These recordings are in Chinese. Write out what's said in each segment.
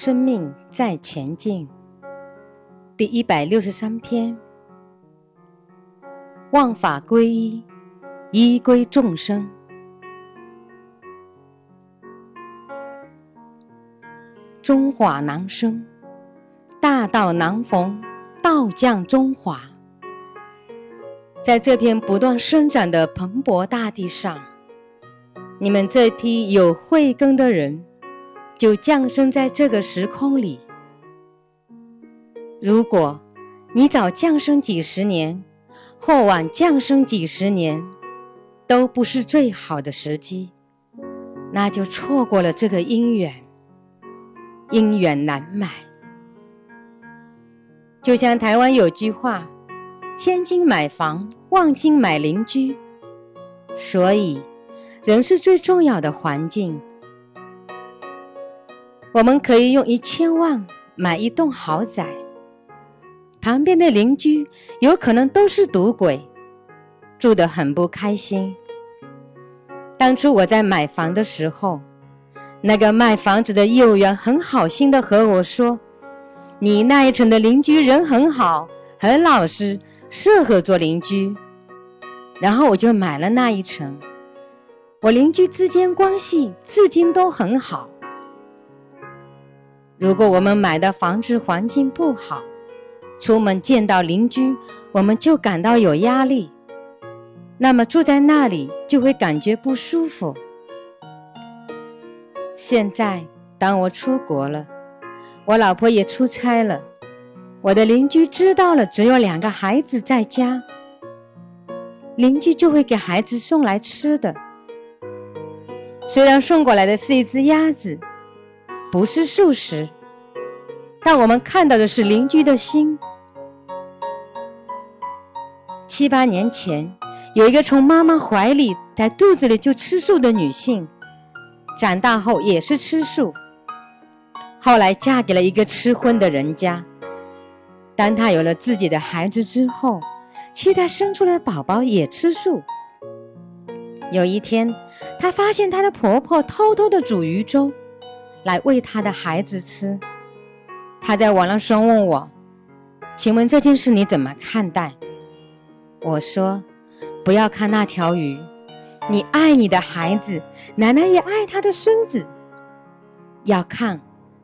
生命在前进，第一百六十三篇：万法归一，一归众生。中华难生，大道难逢，道降中华。在这片不断生长的蓬勃大地上，你们这批有慧根的人。就降生在这个时空里。如果你早降生几十年，或晚降生几十年，都不是最好的时机，那就错过了这个姻缘，姻缘难买。就像台湾有句话：“千金买房，万金买邻居。”所以，人是最重要的环境。我们可以用一千万买一栋豪宅，旁边的邻居有可能都是赌鬼，住得很不开心。当初我在买房的时候，那个卖房子的业务员很好心的和我说：“你那一层的邻居人很好，很老实，适合做邻居。”然后我就买了那一层，我邻居之间关系至今都很好。如果我们买的房子环境不好，出门见到邻居，我们就感到有压力，那么住在那里就会感觉不舒服。现在，当我出国了，我老婆也出差了，我的邻居知道了只有两个孩子在家，邻居就会给孩子送来吃的，虽然送过来的是一只鸭子。不是素食，但我们看到的是邻居的心。七八年前，有一个从妈妈怀里在肚子里就吃素的女性，长大后也是吃素，后来嫁给了一个吃荤的人家。当她有了自己的孩子之后，期待生出来的宝宝也吃素。有一天，她发现她的婆婆偷偷的煮鱼粥。来喂他的孩子吃。他在网络上问我：“请问这件事你怎么看待？”我说：“不要看那条鱼，你爱你的孩子，奶奶也爱她的孙子。要看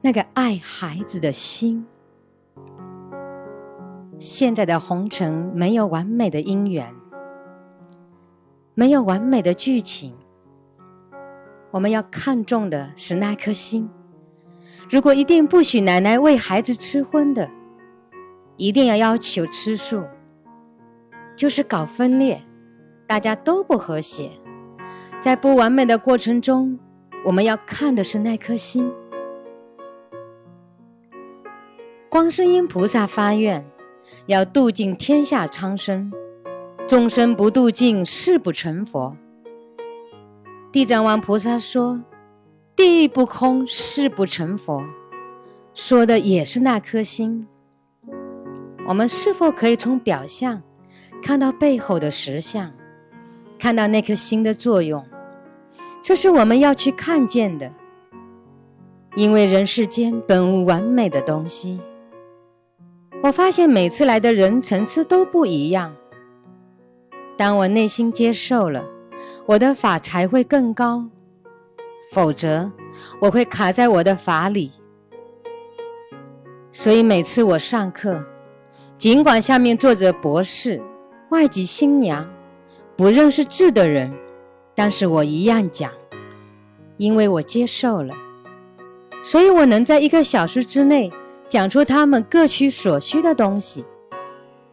那个爱孩子的心。现在的红尘没有完美的姻缘，没有完美的剧情。”我们要看重的是那颗心。如果一定不许奶奶喂孩子吃荤的，一定要要求吃素，就是搞分裂，大家都不和谐。在不完美的过程中，我们要看的是那颗心。观世音菩萨发愿，要度尽天下苍生，众生不度尽，誓不成佛。地藏王菩萨说：“地狱不空，誓不成佛。”说的也是那颗心。我们是否可以从表象看到背后的实相，看到那颗心的作用？这是我们要去看见的。因为人世间本无完美的东西。我发现每次来的人层次都不一样。当我内心接受了。我的法才会更高，否则我会卡在我的法里。所以每次我上课，尽管下面坐着博士、外籍新娘、不认识字的人，但是我一样讲，因为我接受了，所以我能在一个小时之内讲出他们各取所需的东西，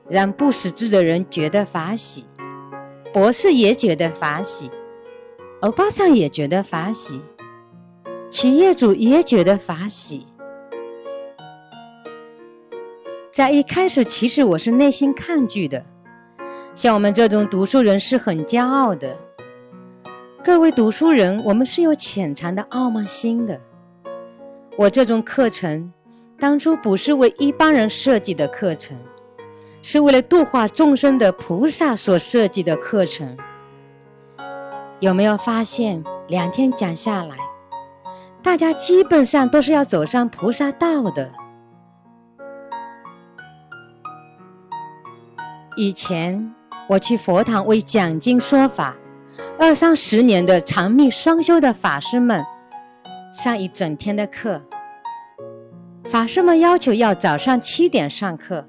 让不识字的人觉得法喜。博士也觉得法喜，欧巴桑也觉得法喜，企业主也觉得法喜。在一开始，其实我是内心抗拒的。像我们这种读书人是很骄傲的。各位读书人，我们是有潜藏的傲慢心的。我这种课程，当初不是为一般人设计的课程。是为了度化众生的菩萨所设计的课程。有没有发现，两天讲下来，大家基本上都是要走上菩萨道的。以前我去佛堂为讲经说法，二三十年的长密双修的法师们上一整天的课，法师们要求要早上七点上课。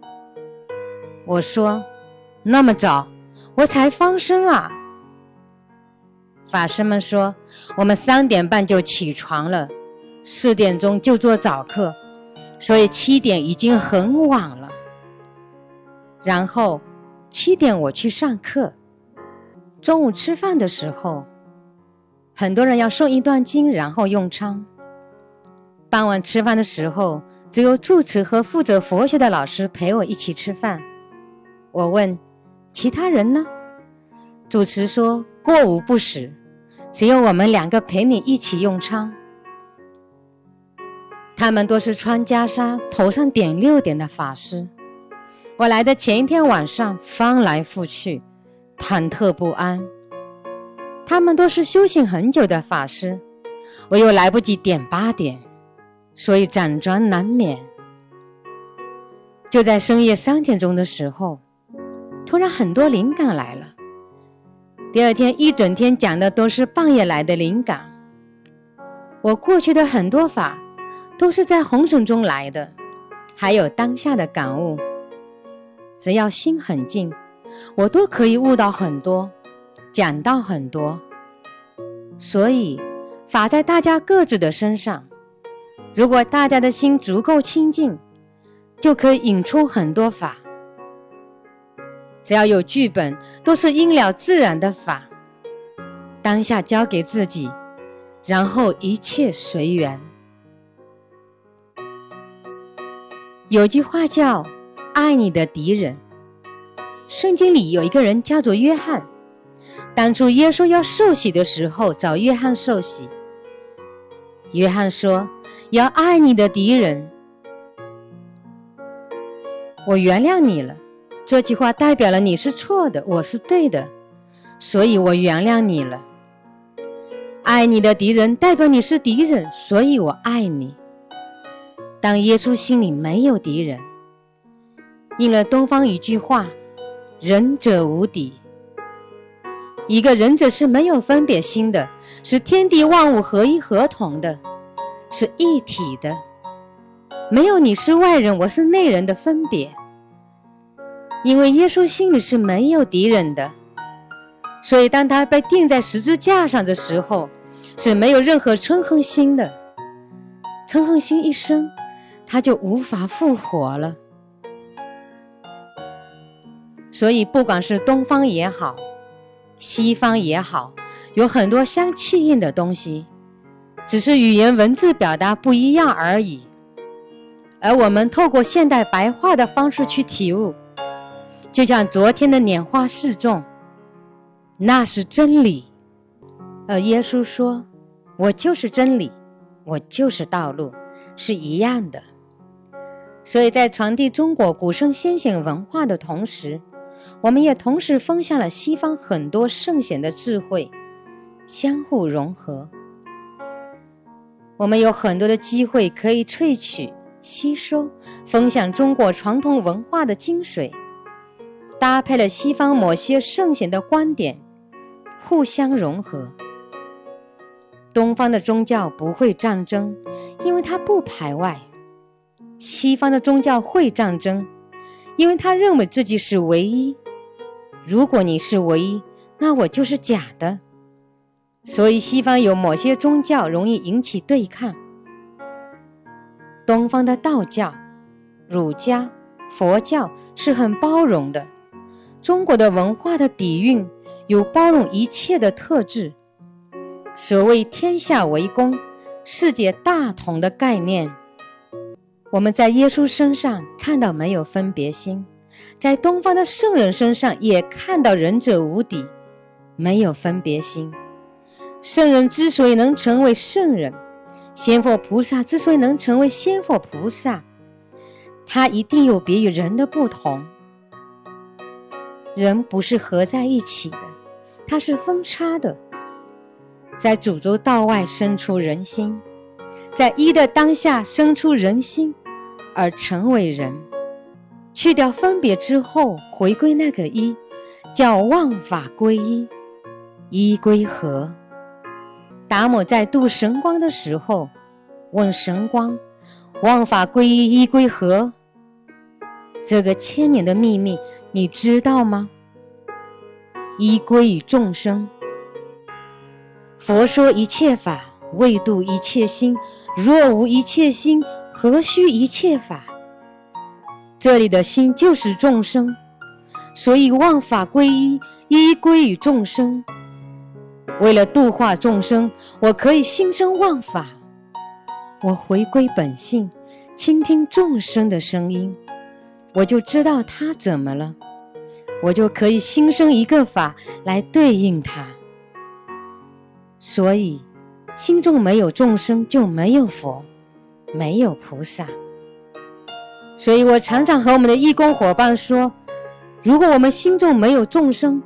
我说：“那么早，我才放生啊。”法师们说：“我们三点半就起床了，四点钟就做早课，所以七点已经很晚了。”然后七点我去上课，中午吃饭的时候，很多人要诵一段经，然后用餐。傍晚吃饭的时候，只有住持和负责佛学的老师陪我一起吃饭。我问其他人呢？主持说过午不食，只有我们两个陪你一起用餐。他们都是穿袈裟、头上点六点的法师。我来的前一天晚上翻来覆去，忐忑不安。他们都是修行很久的法师，我又来不及点八点，所以辗转难眠。就在深夜三点钟的时候。突然很多灵感来了。第二天一整天讲的都是半夜来的灵感。我过去的很多法都是在红尘中来的，还有当下的感悟。只要心很静，我都可以悟到很多，讲到很多。所以法在大家各自的身上。如果大家的心足够清净，就可以引出很多法。只要有剧本，都是因了自然的法。当下交给自己，然后一切随缘。有句话叫“爱你的敌人”。圣经里有一个人叫做约翰。当初耶稣要受洗的时候，找约翰受洗。约翰说：“要爱你的敌人。”我原谅你了。这句话代表了你是错的，我是对的，所以我原谅你了。爱你的敌人代表你是敌人，所以我爱你。当耶稣心里没有敌人，应了东方一句话：“仁者无敌。”一个仁者是没有分别心的，是天地万物合一合同的，是一体的，没有你是外人，我是内人的分别。因为耶稣心里是没有敌人的，所以当他被钉在十字架上的时候，是没有任何嗔恨心的。嗔恨心一生，他就无法复活了。所以，不管是东方也好，西方也好，有很多相气应的东西，只是语言文字表达不一样而已。而我们透过现代白话的方式去体悟。就像昨天的拈花示众，那是真理。而耶稣说：“我就是真理，我就是道路，是一样的。”所以在传递中国古圣先贤文化的同时，我们也同时分享了西方很多圣贤的智慧，相互融合。我们有很多的机会可以萃取、吸收、分享中国传统文化的精髓。搭配了西方某些圣贤的观点，互相融合。东方的宗教不会战争，因为它不排外；西方的宗教会战争，因为他认为自己是唯一。如果你是唯一，那我就是假的。所以，西方有某些宗教容易引起对抗。东方的道教、儒家、佛教是很包容的。中国的文化的底蕴有包容一切的特质。所谓天下为公，世界大同的概念，我们在耶稣身上看到没有分别心，在东方的圣人身上也看到仁者无敌，没有分别心。圣人之所以能成为圣人，仙佛菩萨之所以能成为仙佛菩萨，他一定有别于人的不同。人不是合在一起的，它是分叉的。在主州道外生出人心，在一的当下生出人心，而成为人。去掉分别之后，回归那个一，叫万法归一，一归何。达摩在度神光的时候，问神光：“万法归一，一归何？这个千年的秘密，你知道吗？”一归于众生。佛说一切法，为度一切心。若无一切心，何须一切法？这里的心就是众生，所以万法归一，一归于众生。为了度化众生，我可以心生万法。我回归本性，倾听众生的声音，我就知道他怎么了，我就可以心生一个法来对应它。所以，心中没有众生，就没有佛，没有菩萨。所以我常常和我们的义工伙伴说：“如果我们心中没有众生，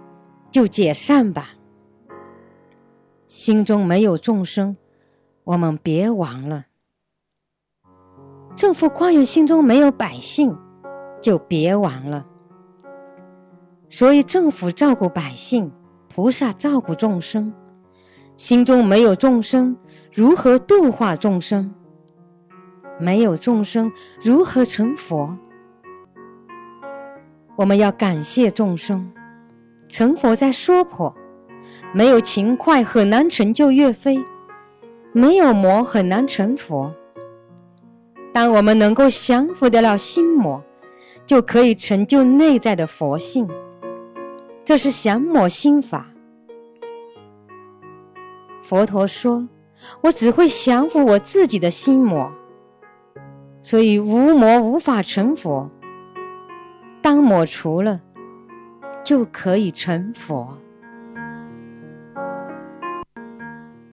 就解散吧。心中没有众生，我们别亡了。政府官员心中没有百姓，就别亡了。所以政府照顾百姓，菩萨照顾众生。心中没有众生，如何度化众生？”没有众生，如何成佛？我们要感谢众生。成佛在娑婆，没有勤快很难成就岳飞，没有魔很难成佛。当我们能够降服得了心魔，就可以成就内在的佛性。这是降魔心法。佛陀说：“我只会降服我自己的心魔。”所以无魔无法成佛，当魔除了，就可以成佛。